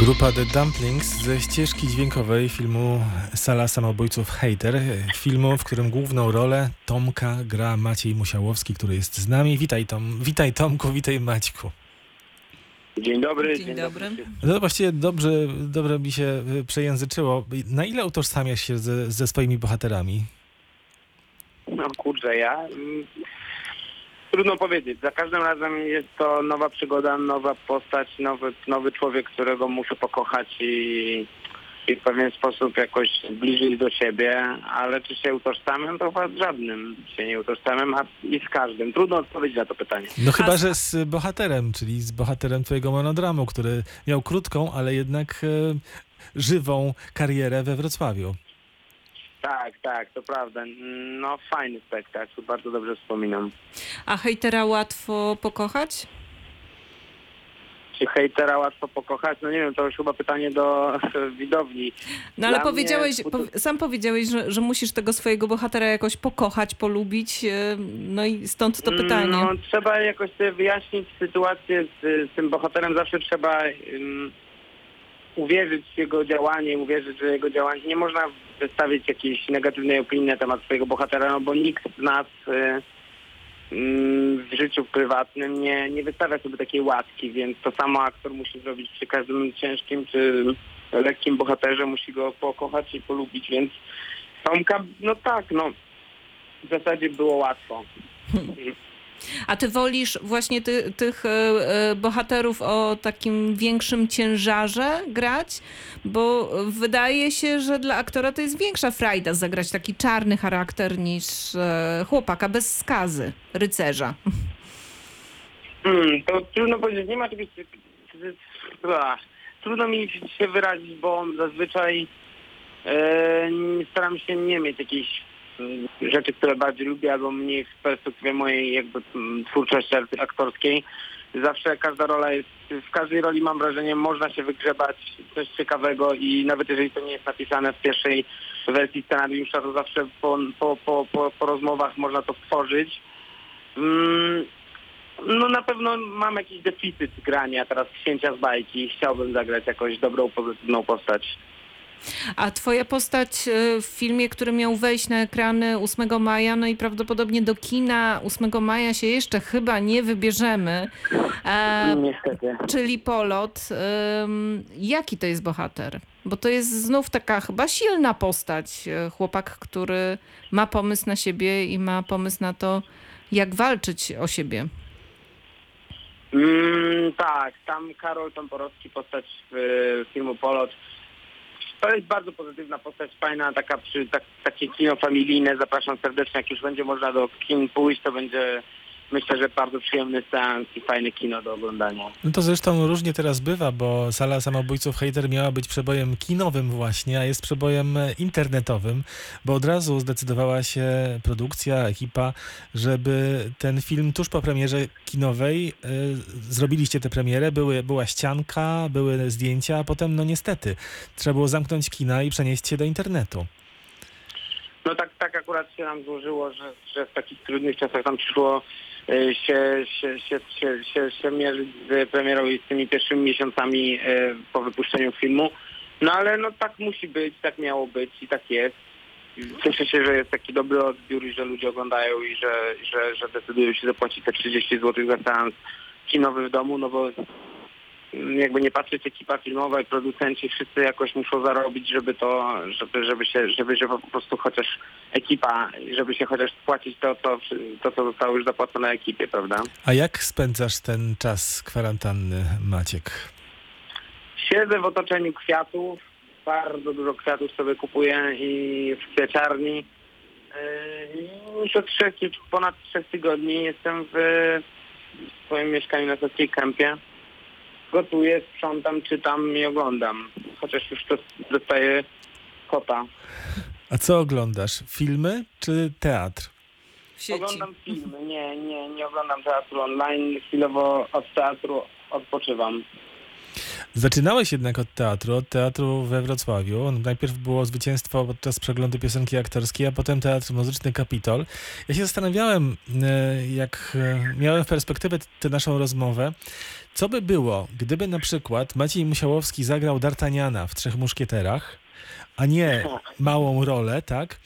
Grupa The Dumplings ze ścieżki dźwiękowej filmu Sala Samobójców Hater. Filmu, w którym główną rolę Tomka gra Maciej Musiałowski, który jest z nami. Witaj Tom, witaj Tomku, witaj Maćku. Dzień dobry. Dzień dobry. No właściwie dobrze, dobrze mi się y, przejęzyczyło. Na ile utożsamiasz się ze, ze swoimi bohaterami? No kurczę, ja... Trudno powiedzieć. Za każdym razem jest to nowa przygoda, nowa postać, nowy, nowy człowiek, którego muszę pokochać i, i w pewien sposób jakoś zbliżyć do siebie, ale czy się utożsamiam, to chyba z żadnym się nie utożsamiam, a i z każdym. Trudno odpowiedzieć na to pytanie. No chyba, że z bohaterem, czyli z bohaterem twojego monodramu, który miał krótką, ale jednak e, żywą karierę we Wrocławiu. Tak, tak, to prawda. No fajny spektakl, bardzo dobrze wspominam. A hejtera łatwo pokochać? Czy hejtera łatwo pokochać? No nie wiem, to już chyba pytanie do widowni. No ale Dla powiedziałeś, mnie- pow- sam powiedziałeś, że, że musisz tego swojego bohatera jakoś pokochać, polubić, e, no i stąd to pytanie. No, trzeba jakoś sobie wyjaśnić sytuację z, z tym bohaterem. Zawsze trzeba um, uwierzyć w jego działanie, uwierzyć, że jego działanie... Nie można wystawić jakiejś negatywnej opinii na temat swojego bohatera, no bo nikt z nas y, mm, w życiu prywatnym nie, nie wystawia sobie takiej łatki, więc to samo aktor musi zrobić przy każdym ciężkim czy lekkim bohaterze, musi go pokochać i polubić, więc Tomka, no tak, no w zasadzie było łatwo. A ty wolisz właśnie ty, tych e, e, bohaterów o takim większym ciężarze grać? Bo wydaje się, że dla aktora to jest większa frajda zagrać taki czarny charakter niż e, chłopaka bez skazy, rycerza. Hmm, to trudno powiedzieć, nie ma czegoś... Trudno mi się wyrazić, bo zazwyczaj nie- staram się nie mieć jakichś mm, rzeczy, które bardziej lubię albo mniej w perspektywie mojej jakby twórczości ak- aktorskiej. Zawsze każda rola jest, w każdej roli mam wrażenie, można się wygrzebać coś ciekawego i nawet jeżeli to nie jest napisane w pierwszej wersji scenariusza, to zawsze po, po, po, po, po rozmowach można to stworzyć. Mm, no na pewno mam jakiś deficyt grania teraz księcia z bajki chciałbym zagrać jakąś dobrą, pozytywną postać. A twoja postać e, w filmie, który miał wejść na ekrany 8 maja, no i prawdopodobnie do kina 8 maja się jeszcze chyba nie wybierzemy, e, Niestety. czyli Polot. Ym, jaki to jest bohater? Bo to jest znów taka chyba silna postać. e, Chłopak, który ma pomysł na siebie i ma pomysł na to, jak walczyć o siebie. Mm, tak, tam Karol Tomporowski, postać w, filmu Polot. To jest bardzo pozytywna postać, fajna, taka przy, tak, takie kino familijne. Zapraszam serdecznie, jak już będzie można do kin pójść, to będzie myślę, że bardzo przyjemny seans i fajne kino do oglądania. No to zresztą różnie teraz bywa, bo Sala Samobójców Hater miała być przebojem kinowym właśnie, a jest przebojem internetowym, bo od razu zdecydowała się produkcja, ekipa, żeby ten film tuż po premierze kinowej e, zrobiliście tę premierę, były, była ścianka, były zdjęcia, a potem no niestety trzeba było zamknąć kina i przenieść się do internetu. No tak, tak akurat się nam złożyło, że, że w takich trudnych czasach tam przyszło się, się, się, się, się, się mierzyć z premierą i z tymi pierwszymi miesiącami e, po wypuszczeniu filmu. No ale no tak musi być, tak miało być i tak jest. Cieszę się, że jest taki dobry odbiór i że ludzie oglądają i że, że, że decydują się zapłacić te 30 zł za seans kinowy w domu, no bo jakby nie patrzeć ekipa filmowa i producenci wszyscy jakoś muszą zarobić, żeby to, żeby, żeby się, żeby, żeby po prostu chociaż ekipa, żeby się chociaż spłacić to, to, to co zostało już zapłacone ekipie, prawda? A jak spędzasz ten czas kwarantanny, Maciek? Siedzę w otoczeniu kwiatów, bardzo dużo kwiatów sobie kupuję i w kwiaciarni. Yy, Już od trzech, ponad trzech tygodni jestem w swoim mieszkaniu na Saskiej Kępie. Gotuję, sprzątam, czytam i oglądam. Chociaż już to dostaję kota. A co oglądasz? Filmy czy teatr? Oglądam filmy, nie, nie, nie oglądam teatru online. Chwilowo od teatru odpoczywam. Zaczynałeś jednak od teatru, od teatru we Wrocławiu. Najpierw było zwycięstwo podczas przeglądu piosenki aktorskiej, a potem teatr muzyczny Kapitol. Ja się zastanawiałem, e, jak e, miałem w perspektywie tę naszą rozmowę, co by było, gdyby na przykład Maciej Musiałowski zagrał D'Artagnana w Trzech Muszkieterach, a nie małą rolę, tak?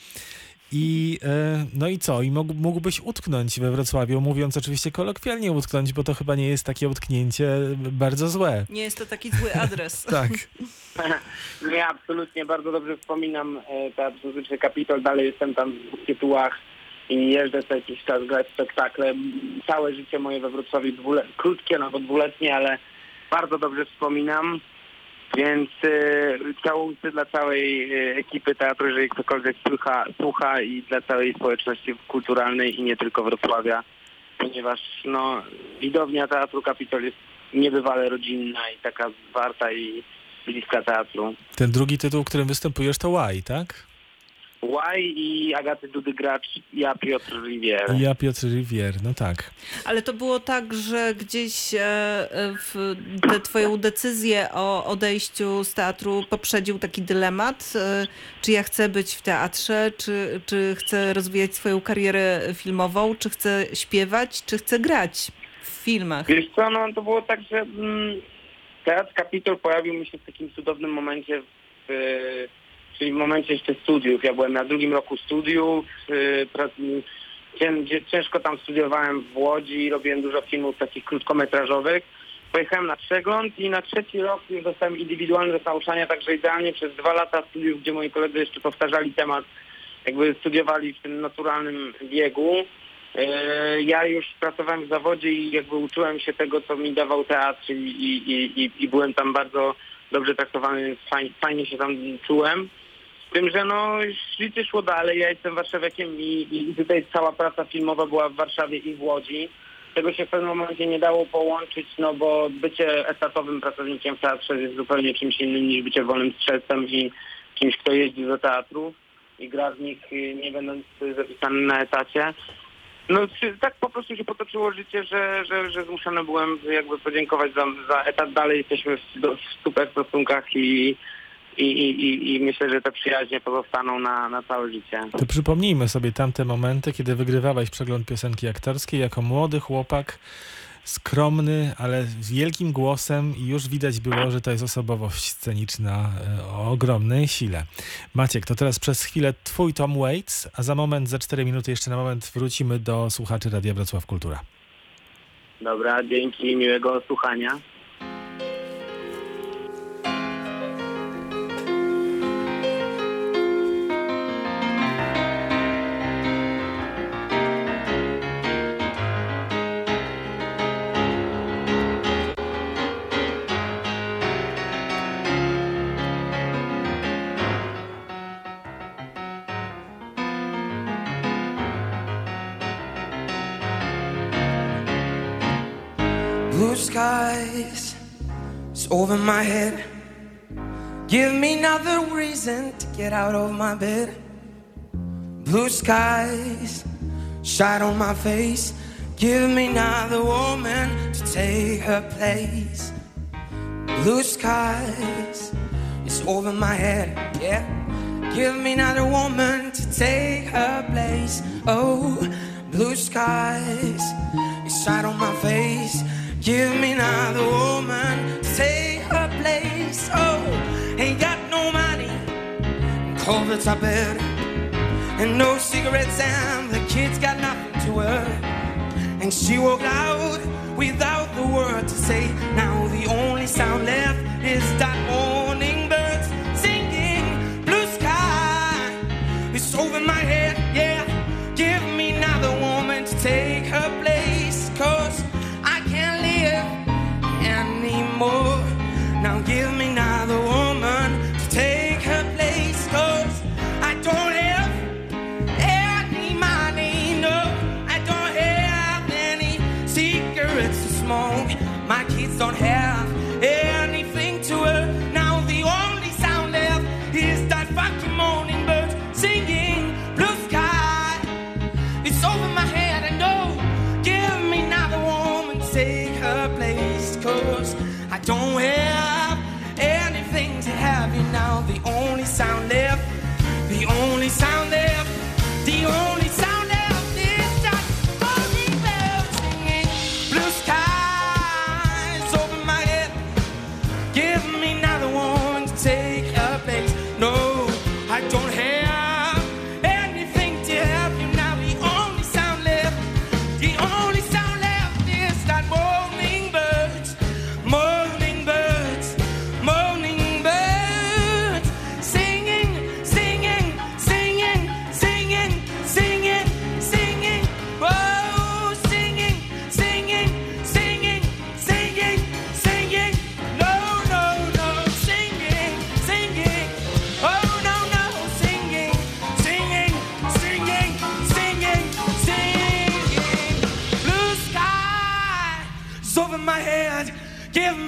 I e, no i co? I mógł, mógłbyś utknąć we Wrocławiu, mówiąc oczywiście kolokwialnie utknąć, bo to chyba nie jest takie utknięcie bardzo złe. Nie jest to taki zły adres. Tak. Nie, absolutnie. Bardzo dobrze wspominam e, Teatr Muzyczny Kapitol. Dalej jestem tam w tytułach i jeżdżę co jakiś czas grać spektakle. Całe życie moje we Wrocławiu, dwule- krótkie, no bo dwuletnie, ale bardzo dobrze wspominam. Więc e, całusy dla całej e, ekipy teatru, jeżeli ktokolwiek słucha, słucha i dla całej społeczności kulturalnej i nie tylko Wrocławia, ponieważ no, widownia Teatru Kapitol jest niebywale rodzinna i taka zwarta i bliska teatru. Ten drugi tytuł, którym występujesz, to Why, tak? Łaj i Agaty Dudy Gracz, ja Piotr Rivier. Ja Piotr Rivier, no tak. Ale to było tak, że gdzieś e, w tę twoją decyzję o odejściu z teatru poprzedził taki dylemat, e, czy ja chcę być w teatrze, czy, czy chcę rozwijać swoją karierę filmową, czy chcę śpiewać, czy chcę grać w filmach. Wiesz co, no to było tak, że mm, Teatr Kapitol pojawił mi się w takim cudownym momencie, w, czyli w momencie jeszcze studiów. Ja byłem na drugim roku studiów, y, ciężko tam studiowałem w Łodzi, robiłem dużo filmów takich krótkometrażowych. Pojechałem na przegląd i na trzeci rok dostałem indywidualne nauczania, także idealnie przez dwa lata studiów, gdzie moi koledzy jeszcze powtarzali temat, jakby studiowali w tym naturalnym biegu. E, Ja już pracowałem w zawodzie i jakby uczyłem się tego, co mi dawał teatr i, i, i, i byłem tam bardzo dobrze traktowany, więc fajnie, fajnie się tam czułem. Tym, że no życie szło dalej, ja jestem warszawiakiem i, i tutaj cała praca filmowa była w Warszawie i w Łodzi. Tego się w pewnym momencie nie dało połączyć, no bo bycie etatowym pracownikiem w teatrze jest zupełnie czymś innym niż bycie wolnym strzelcem i kimś, kto jeździ do teatrów i gra w nich y, nie będąc zapisanym na etacie. No tak po prostu się potoczyło życie, że, że, że zmuszony byłem jakby podziękować za, za etat. Dalej jesteśmy w, w super stosunkach i, i, i, i, i myślę, że te przyjaźnie pozostaną na, na całe życie. To przypomnijmy sobie tamte momenty, kiedy wygrywałeś przegląd piosenki aktorskiej jako młody chłopak, skromny, ale z wielkim głosem i już widać było, że to jest osobowość sceniczna e, o ogromnej sile. Maciek, to teraz przez chwilę twój Tom Waits, a za moment, za 4 minuty jeszcze na moment wrócimy do słuchaczy Radia Wrocław Kultura. Dobra, dzięki, miłego słuchania. Is over my head. Give me another reason to get out of my bed. Blue skies shine on my face. Give me another woman to take her place. Blue skies is over my head. Yeah. Give me another woman to take her place. Oh, blue skies it's shine on my face. Give me another woman to take her place. Oh, ain't got no money, clothes are bad, and no cigarettes, and the kids got nothing to wear. And she walked out without the word to say. Now the only sound left is that morning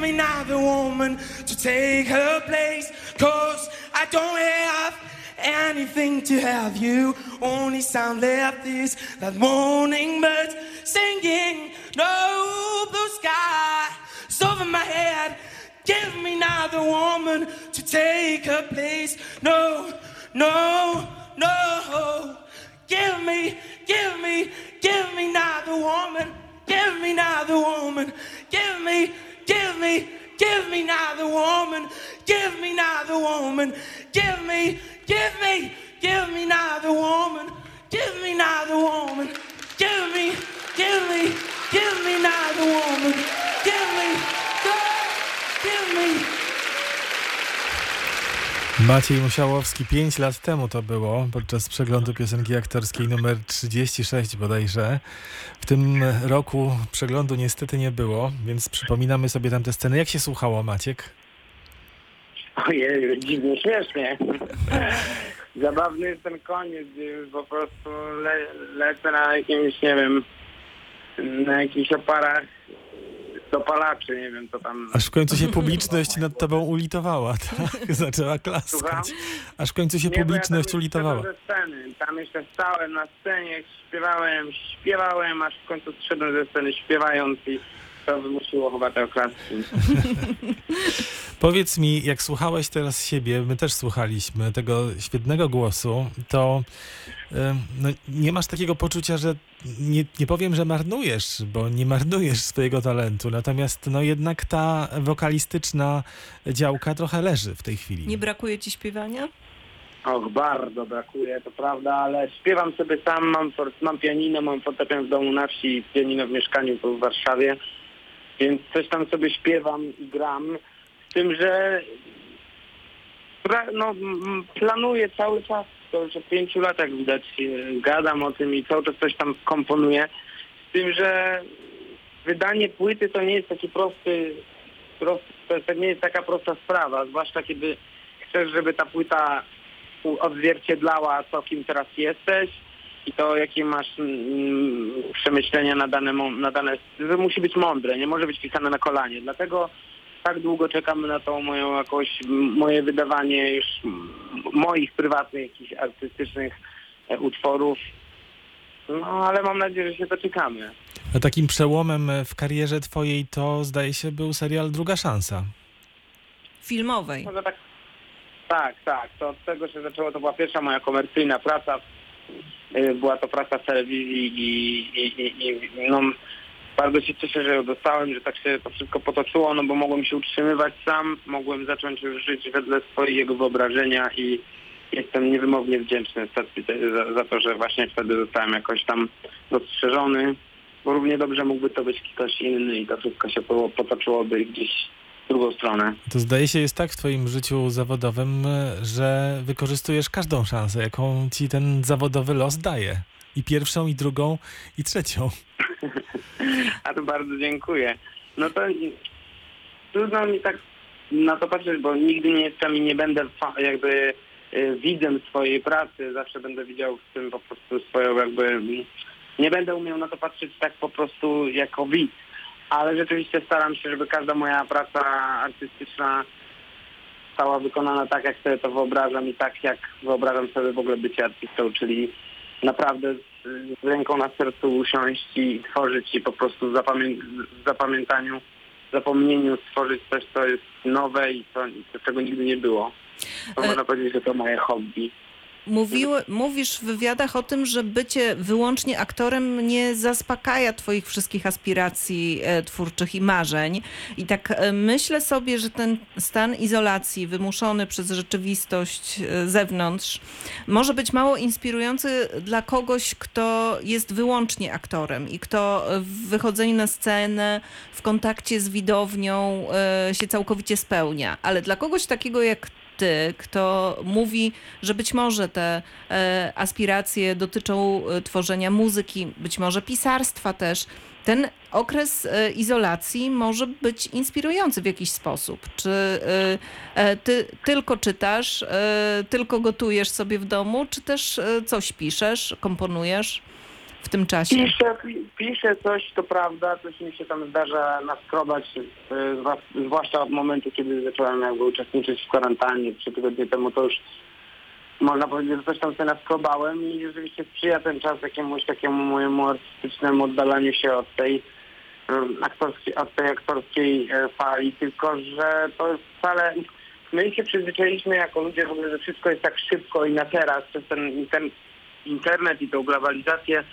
me another woman to take her place. Cause I don't have anything to have you. Only sound left is that morning bird singing. No blue sky is over my head. Give me another woman to take her place. No, no, no. Give me, give me, give me another woman. Give me another woman. Give me, give me, give me another woman. Give me another woman. Give me, give me, give me another woman. Give me another woman. Give me, give me, give me another woman. Give me, girl, give me. Maciej Musiałowski 5 lat temu to było, podczas przeglądu piosenki aktorskiej numer 36 bodajże. W tym roku przeglądu niestety nie było, więc przypominamy sobie tamte sceny. Jak się słuchało, Maciek? Ojej, dziwnie śmiesznie. Zabawny jest ten koniec, po prostu le, lecę na jakimś, nie wiem, na jakichś oparach dopalaczy, nie wiem co tam. Aż w końcu się publiczność nad tobą ulitowała, tak? Zaczęła Słucham? klaskać. Aż w końcu się Nie, ja publiczność tam ulitowała. ze sceny. Tam jeszcze stałem na scenie, śpiewałem, śpiewałem, aż w końcu zszedłem ze sceny śpiewając i to wymusiło chyba te oklaski. Powiedz mi, jak słuchałeś teraz siebie, my też słuchaliśmy tego świetnego głosu, to no, nie masz takiego poczucia, że nie, nie powiem, że marnujesz, bo nie marnujesz swojego talentu, natomiast no jednak ta wokalistyczna działka trochę leży w tej chwili. Nie brakuje ci śpiewania? Och, bardzo brakuje, to prawda, ale śpiewam sobie sam, mam, mam pianino, mam fortepian w domu na wsi i pianino w mieszkaniu tu w Warszawie, więc coś tam sobie śpiewam i gram, z tym, że no, planuję cały czas, to już od pięciu lat jak widać gadam o tym i cały czas coś tam komponuję, z tym, że wydanie płyty to nie jest taki prosty, prosty to nie jest taka prosta sprawa, zwłaszcza kiedy chcesz, żeby ta płyta odzwierciedlała to, kim teraz jesteś i to, jakie masz mm, przemyślenia na dane, na dane... To musi być mądre, nie może być pisane na kolanie. Dlatego tak długo czekamy na tą moją jakoś, moje wydawanie już moich prywatnych, jakichś artystycznych e, utworów. No, ale mam nadzieję, że się doczekamy. A takim przełomem w karierze twojej to zdaje się był serial Druga Szansa. Filmowej. Może tak, tak, tak. To od tego się zaczęło. To była pierwsza moja komercyjna praca. Y, Była to praca w telewizji i, i, i, i no, bardzo się cieszę, że ją dostałem, że tak się to wszystko potoczyło, no bo mogłem się utrzymywać sam, mogłem zacząć już żyć wedle swojego wyobrażenia i jestem niewymownie wdzięczny za, za to, że właśnie wtedy zostałem jakoś tam dostrzeżony, bo równie dobrze mógłby to być ktoś inny i to wszystko się po- potoczyłoby gdzieś stronę. To zdaje się jest tak w twoim życiu zawodowym, że wykorzystujesz każdą szansę, jaką ci ten zawodowy los daje. I pierwszą, i drugą, i trzecią. A to bardzo dziękuję. No to trudno mi tak na to patrzeć, bo nigdy nie jestem i nie będę jakby y, widzem swojej pracy. Zawsze będę widział w tym po prostu swoją jakby... Nie będę umiał na to patrzeć tak po prostu jako widz. Ale rzeczywiście staram się, żeby każda moja praca artystyczna została wykonana tak, jak sobie to wyobrażam i tak, jak wyobrażam sobie w ogóle bycie artystą, czyli naprawdę z, z ręką na sercu usiąść i tworzyć i po prostu w, zapamię- zapamiętaniu, zapomnieniu stworzyć coś, co jest nowe i co, co czego nigdy nie było. To E- można powiedzieć, że to moje hobby. Mówiły, mówisz w wywiadach o tym, że bycie wyłącznie aktorem nie zaspokaja twoich wszystkich aspiracji e, twórczych i marzeń. I tak e, myślę sobie, że ten stan izolacji wymuszony przez rzeczywistość e, zewnątrz może być mało inspirujący dla kogoś, kto jest wyłącznie aktorem i kto w wychodzeniu na scenę, w kontakcie z widownią się całkowicie spełnia. Ale dla kogoś takiego jak ty, kto mówi, że być może te e, aspiracje dotyczą e, tworzenia muzyki, być może pisarstwa też. Ten okres e, izolacji może być inspirujący w jakiś sposób. Czy ty tylko czytasz, tylko gotujesz sobie w domu, czy też coś piszesz, komponujesz w tym czasie? Piszę, pi- piszę coś, to prawda, coś mi się tam zdarza naskrobać, zwa- zwłaszcza od momentu, kiedy zacząłem jakby uczestniczyć w kwarantannie trzy tygodnie temu, to już można powiedzieć, że coś tam sobie naskrobałem i rzeczywiście sprzyja ten czas jakiemuś takiemu mojemu artystycznemu oddalaniu się od tej em, aktorskiej, od tej aktorskiej e, fali, tylko że to jest wcale... My się przyzwyczailiśmy jako ludzie że wszystko jest tak szybko i na teraz, przez ten inter- internet i tą globalizację.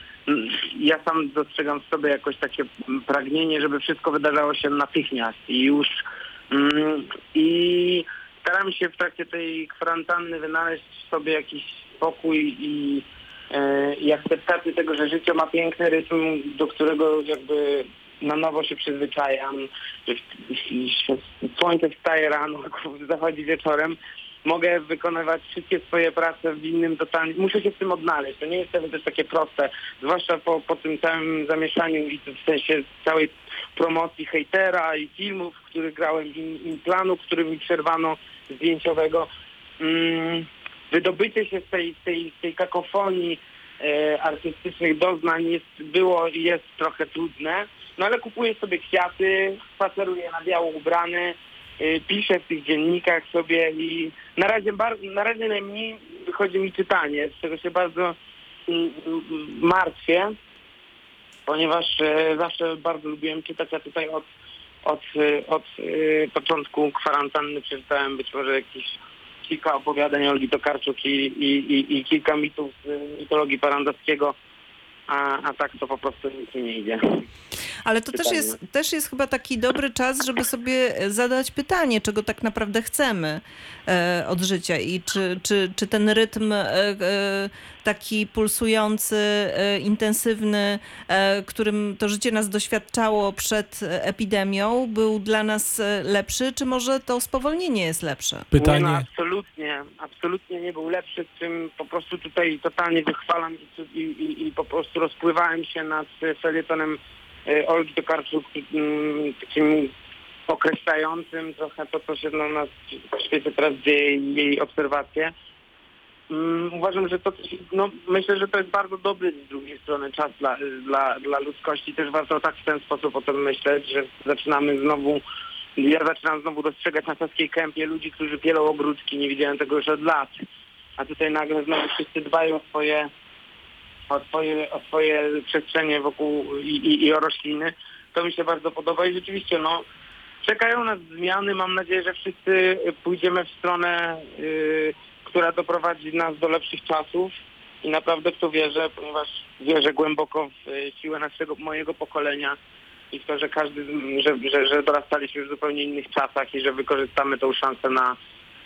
Ja sam dostrzegam w sobie jakoś takie pragnienie, żeby wszystko wydarzało się natychmiast. I już mm, i staram się w trakcie tej kwarantanny wynaleźć w sobie jakiś spokój i, e, i akceptację tego, że życie ma piękny rytm, do którego jakby na nowo się przyzwyczajam, słońce wstaje rano, zachodzi wieczorem, mogę wykonywać wszystkie swoje prace w innym totalnie. Muszę się w tym odnaleźć. To nie jest też takie proste, zwłaszcza po, po tym całym zamieszaniu i w sensie całej promocji hejtera i filmów, w których grałem i, i planu, który mi przerwano zdjęciowego. Mm, wydobycie się z tej, tej, tej kakofonii e, artystycznych doznań jest, było i jest trochę trudne, no ale kupuję sobie kwiaty, spaceruję na biało ubrany, piszę w tych dziennikach sobie i na razie, bar- na razie najmniej wychodzi mi czytanie, z czego się bardzo mm, mm, martwię, ponieważ e, zawsze bardzo lubiłem czytać, a tutaj od, od, e, od e, początku kwarantanny przeczytałem być może jakieś kilka opowiadań Olgi Tokarczuk i, i, i, i kilka mitów z mitologii Parandowskiego, a, a tak to po prostu nic mi nie idzie. Ale to też pytanie. jest, też jest chyba taki dobry czas, żeby sobie zadać pytanie, czego tak naprawdę chcemy e, od życia i czy, czy, czy ten rytm e, e, taki pulsujący, e, intensywny, e, którym to życie nas doświadczało przed e, epidemią, był dla nas e, lepszy, czy może to spowolnienie jest lepsze? Nie, no, Pytanie, absolutnie, absolutnie nie był lepszy, z czym po prostu tutaj totalnie wychwalam i, i, i, po prostu rozpływałem się nad e, felietonem e, Olgi Tokarczuk, mm, takim określającym trochę to, co się na w świecie teraz dzieje i jej obserwacje. Mm, Uważam, że to no myślę, że to jest bardzo dobry z drugiej strony czas dla, dla, dla ludzkości. Też warto tak w ten sposób o tym myśleć, że zaczynamy znowu ja zaczynam znowu dostrzegać na Saskiej Kępie ludzi, którzy pielą ogródki, nie widziałem tego już od lat. A tutaj nagle znowu wszyscy dbają o swoje, o swoje, o swoje przestrzenie wokół i, i, i o rośliny. To mi się bardzo podoba i rzeczywiście no, czekają nas zmiany. Mam nadzieję, że wszyscy pójdziemy w stronę, y, która doprowadzi nas do lepszych czasów. I naprawdę w to wierzę, ponieważ wierzę głęboko w y, siłę naszego, mojego pokolenia i w to, że każdy, że, że, że dorastaliśmy w zupełnie innych czasach i że wykorzystamy tą szansę na,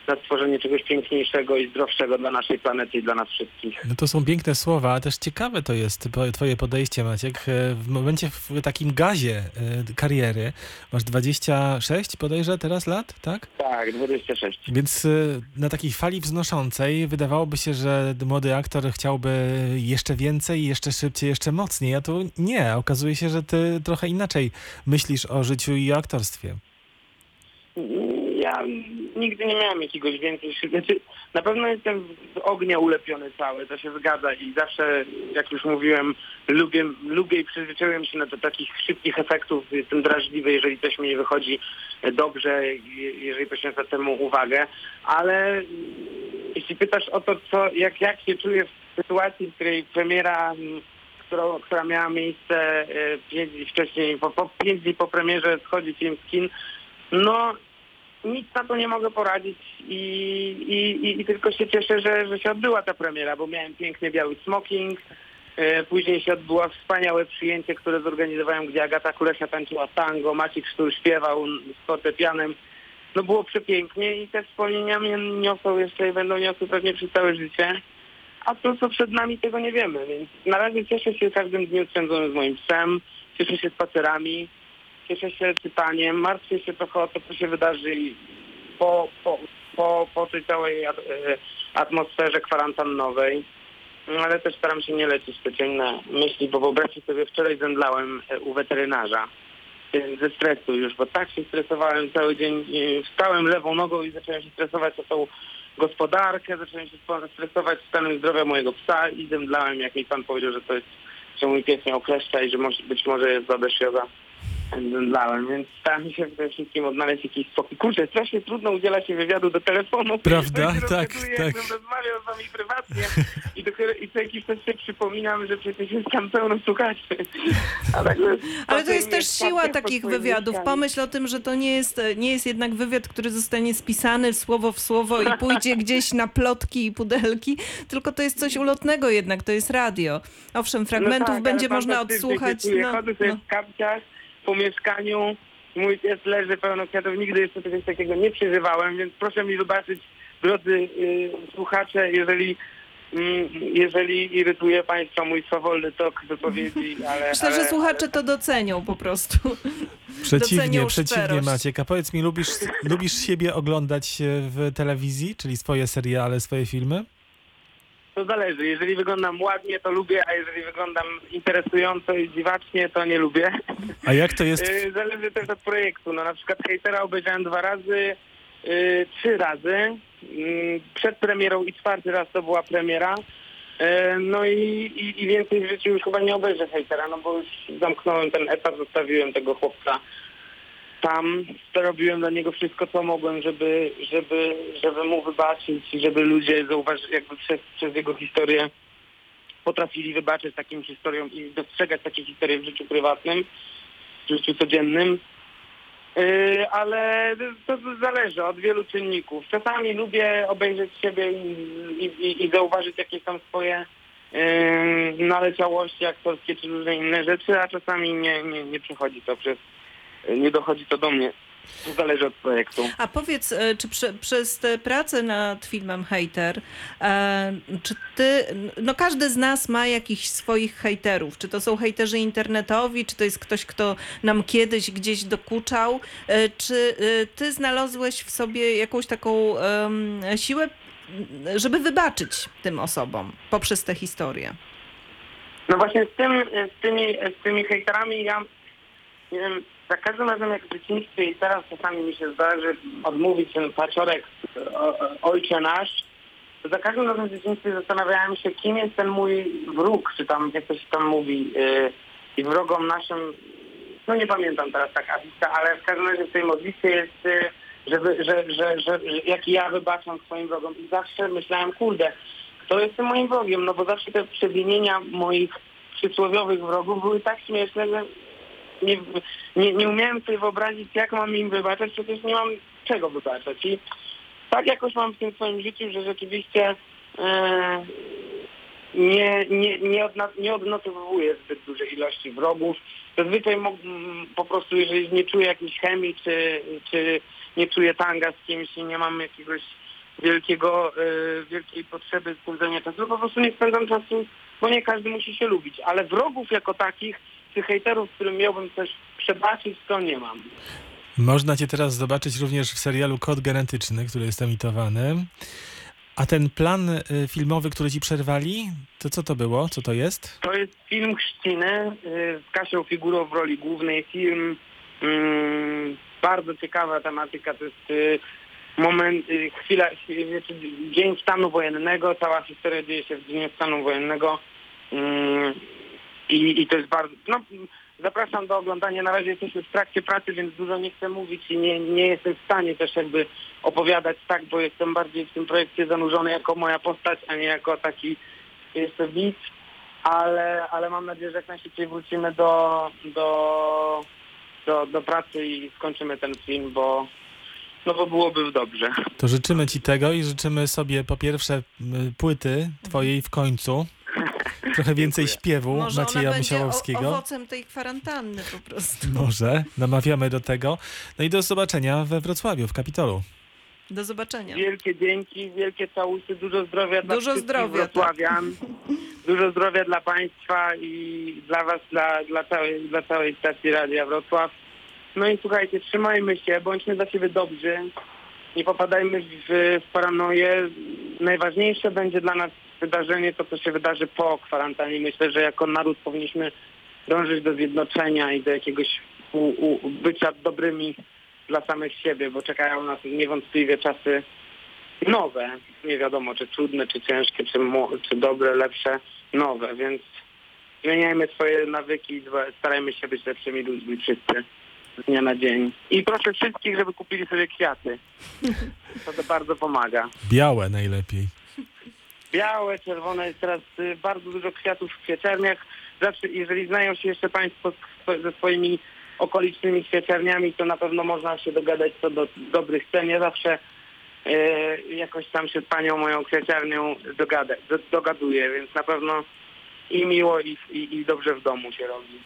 na stworzenie czegoś piękniejszego i zdrowszego dla naszej planety i dla nas wszystkich. no to są piękne słowa, a też ciekawe to jest twoje podejście, Maciek. E, W momencie, w takim gazie e, kariery, masz 26 podejrzę teraz lat, tak? Tak, 26. Więc y, na takiej fali wznoszącej wydawałoby się, że młody aktor chciałby jeszcze więcej, jeszcze szybciej, jeszcze mocniej, a tu nie. Okazuje się, że ty trochę inaczej myślisz o życiu i o aktorstwie. Ja nigdy nie miałem jakiegoś więcej znaczy, Na pewno jestem z ognia ulepiony cały, to się zgadza i zawsze, jak już mówiłem, lubię, lubię i przyzwyczaiłem się na do takich szybkich efektów. Jestem drażliwy, jeżeli coś mi nie wychodzi dobrze, je- jeżeli poświęcę temu uwagę, ale jeśli pytasz o to, co, jak, jak się czuję w sytuacji, w której premiera którą, która miała miejsce e, pięć dni wcześniej, po, po pięć dni po premierze schodzi film z kin, no nic na to nie mogę poradzić i, i, i, tylko się cieszę, że, że się odbyła ta premiera, bo miałem piękny biały smoking, e, później się odbyło wspaniałe przyjęcie, które zorganizowałem, gdzie Agata Kulesia tańczyła tango, Maciek Sztur śpiewał z fortepianem. No było przepięknie i te wspomnienia mnie niosą jeszcze i będą niosły pewnie przez całe życie. A to, co przed nami, tego nie wiemy, więc na razie cieszę się każdym dniem spędzonym z moim psem, cieszę się spacerami, cieszę się czytaniem, martwię się trochę o to, co się wydarzy po, po, po, po tej całej e, atmosferze kwarantannowej. No, Ale też staram się nie lecieć te ciemne myśli, bo wyobraźcie sobie, wczoraj zemdlałem e, u weterynarza ze stresu już, bo tak się stresowałem cały dzień. e, Wstałem lewą nogą i zacząłem się stresować o tą gospodarkę, zacząłem się stresować stanem zdrowia mojego psa i zemdlałem, jak mi pan powiedział, że to jest że mój pies miał kleszcza i że może, być może jest zadeszioza dałem, więc staram się przede wszystkim odnaleźć jakiś spokój. Kurczę, strasznie trudno udziela się wywiadu do telefonu. Prawda? Tak, tak. Jakbym rozmawiał z wami prywatnie i dopiero i co jakiś czas sobie przypominam, że przecież jest tam pełno słuchaczy. Tak Ale to jest też siła takich wywiadów. Pomyśl o tym, że to nie jest, nie jest jednak wywiad, który zostanie spisany słowo w słowo i pójdzie gdzieś na plotki i pudelki, tylko to jest coś ulotnego jednak, to jest radio. Owszem, fragmentów No tak, będzie można odsłuchać. No, Chodzę sobie no. w kapciach po mieszkaniu, mój pies leży pełno kwiatów, nigdy jeszcze czegoś takiego nie przeżywałem, więc proszę mi wybaczyć, drodzy y, słuchacze, jeżeli mm, jeżeli irytuje Państwa mój swawolny tok wypowiedzi, ale... Myślę, ale, że słuchacze to docenią po prostu. Przeciwnie, Docenią przeciwnie szczerość. Maciek. A powiedz mi, lubisz, lubisz siebie oglądać e, w telewizji, czyli swoje seriale, swoje filmy? To zależy. Jeżeli wyglądam ładnie, to lubię, a jeżeli wyglądam interesująco i dziwacznie, to nie lubię. A jak to jest? Y, Zależy też od projektu. No na przykład hejtera obejrzałem dwa razy, y, trzy razy. Y, Przed premierą i czwarty raz to była premiera. Y, No i, i, i więcej w życiu już chyba nie obejrzę hejtera, no bo już zamknąłem ten etap, zostawiłem tego chłopca tam. Robiłem dla niego wszystko, co mogłem, żeby, żeby, żeby mu wybaczyć żeby ludzie zauważyli, jakby przez, przez jego historię potrafili wybaczyć takim historiom i dostrzegać takie historie w życiu prywatnym, w życiu codziennym. Yy, ale to zależy od wielu czynników. Czasami lubię obejrzeć siebie i, i, i- zauważyć jakieś tam swoje yy, naleciałości aktorskie czy różne inne rzeczy, a czasami nie, nie, nie przychodzi to przez, nie dochodzi to do mnie. To zależy od projektu. A powiedz, e, czy prze, przez tę pracę nad filmem Hater, e, czy ty, no każdy z nas ma jakichś swoich hejterów, czy to są hejterzy internetowi, czy to jest ktoś, kto nam kiedyś gdzieś dokuczał, e, czy e, ty znalazłeś w sobie jakąś taką siłę, żeby wybaczyć tym osobom poprzez tę historię? No właśnie z, tym, z, tymi, z tymi hejterami ja nie wiem, za każdym razem jak w dzieciństwie i teraz czasami mi się zdarzy odmówić ten paciorek o- o- ojcze nasz, to za każdym razem w dzieciństwie zastanawiałem się, kim jest ten mój wróg, czy tam jak to się tam mówi. Yy, I wrogom naszym, no nie pamiętam teraz tak ale w każdym razie w tej modlitwie jest, yy, żeby, że, że, że, że jak ja wybaczam swoim wrogom. I zawsze myślałem, kurde, kto jest tym moim wrogiem? No bo zawsze te przewinienia moich przysłowiowych wrogów były tak śmieszne, że nie, nie, nie umiałem sobie wyobrazić, jak mam im wybaczać, przecież nie mam czego wybaczać. I tak jakoś mam w tym swoim życiu, że rzeczywiście e, nie, nie, nie, odna, nie odnotowuję zbyt dużej ilości wrogów. Zazwyczaj po prostu, jeżeli nie czuję jakiejś chemii, czy, czy nie czuję tanga z kimś i nie mam jakiegoś wielkiego, e, wielkiej potrzeby spędzania czasu, to po prostu nie spędzam czasu, bo nie każdy musi się lubić. Ale wrogów jako takich, czy hejterów, którym miałbym coś przebaczyć, to nie mam. Można cię teraz zobaczyć również w serialu Kod Genetyczny, który jest emitowany. A ten plan y, filmowy, który ci przerwali, to co to było? Co to jest? To jest film Chrzciny y, z Kasią Figurą w roli głównej. Film mm, bardzo ciekawa tematyka. To jest y, moment, y, chwila, dzień stanu wojennego. Cała historia dzieje się w dniu stanu wojennego. I, I to jest bardzo... No, zapraszam do oglądania. Na razie jesteśmy w trakcie pracy, więc dużo nie chcę mówić i nie, nie jestem w stanie też jakby opowiadać tak, bo jestem bardziej w tym projekcie zanurzony jako moja postać, a nie jako taki jeszcze widz ale, ale mam nadzieję, że jak najszybciej wrócimy do, do, do, do pracy i skończymy ten film, bo, no bo byłoby dobrze. To życzymy ci tego i życzymy sobie po pierwsze płyty twojej w końcu. Trochę więcej Dziękuję. śpiewu Może Macieja ona Musiałowskiego. owocem tej kwarantanny po prostu. Może, namawiamy do tego. No i do zobaczenia we Wrocławiu, w Kapitolu. Do zobaczenia. Wielkie dzięki, wielkie całusy, dużo zdrowia dla Dużo wszystkich zdrowia, tak. wrocławian. Dużo zdrowia dla Państwa i dla Was, dla, dla, całej, dla całej stacji Radia Wrocław. No i słuchajcie, trzymajmy się, bądźmy dla siebie dobrzy. Nie popadajmy w, w paranoję. Najważniejsze będzie dla nas wydarzenie, to co się wydarzy po kwarantannie. Myślę, że jako naród powinniśmy dążyć do zjednoczenia i do jakiegoś u, u, bycia dobrymi dla samych siebie, bo czekają nas niewątpliwie czasy nowe. Nie wiadomo, czy trudne, czy ciężkie, czy, czy dobre, lepsze, nowe, więc zmieniajmy swoje nawyki, dwa- starajmy się być lepszymi ludźmi wszyscy z dnia na dzień. I proszę wszystkich, żeby kupili sobie kwiaty. To, to bardzo pomaga. Białe najlepiej. Białe, czerwone, jest teraz y, bardzo dużo kwiatów w kwieciarniach. Zawsze, jeżeli znają się jeszcze Państwo ze swoimi okolicznymi kwieciarniami, to na pewno można się dogadać co do dobrych cen. Ja zawsze y, jakoś tam się z Panią moją kwieciarnią dogada, do, dogaduję, więc na pewno i miło, i, i, i dobrze w domu się robi.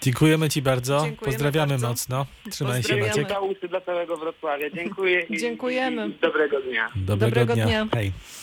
Dziękujemy Ci bardzo. Dziękujemy Pozdrawiamy bardzo. mocno. Trzymaj się. Maciek. Całusy dla całego Wrocławia. Dziękuję i, Dziękujemy. i, i dobrego dnia. Dobrego, Dobrego dnia. dnia. Hej.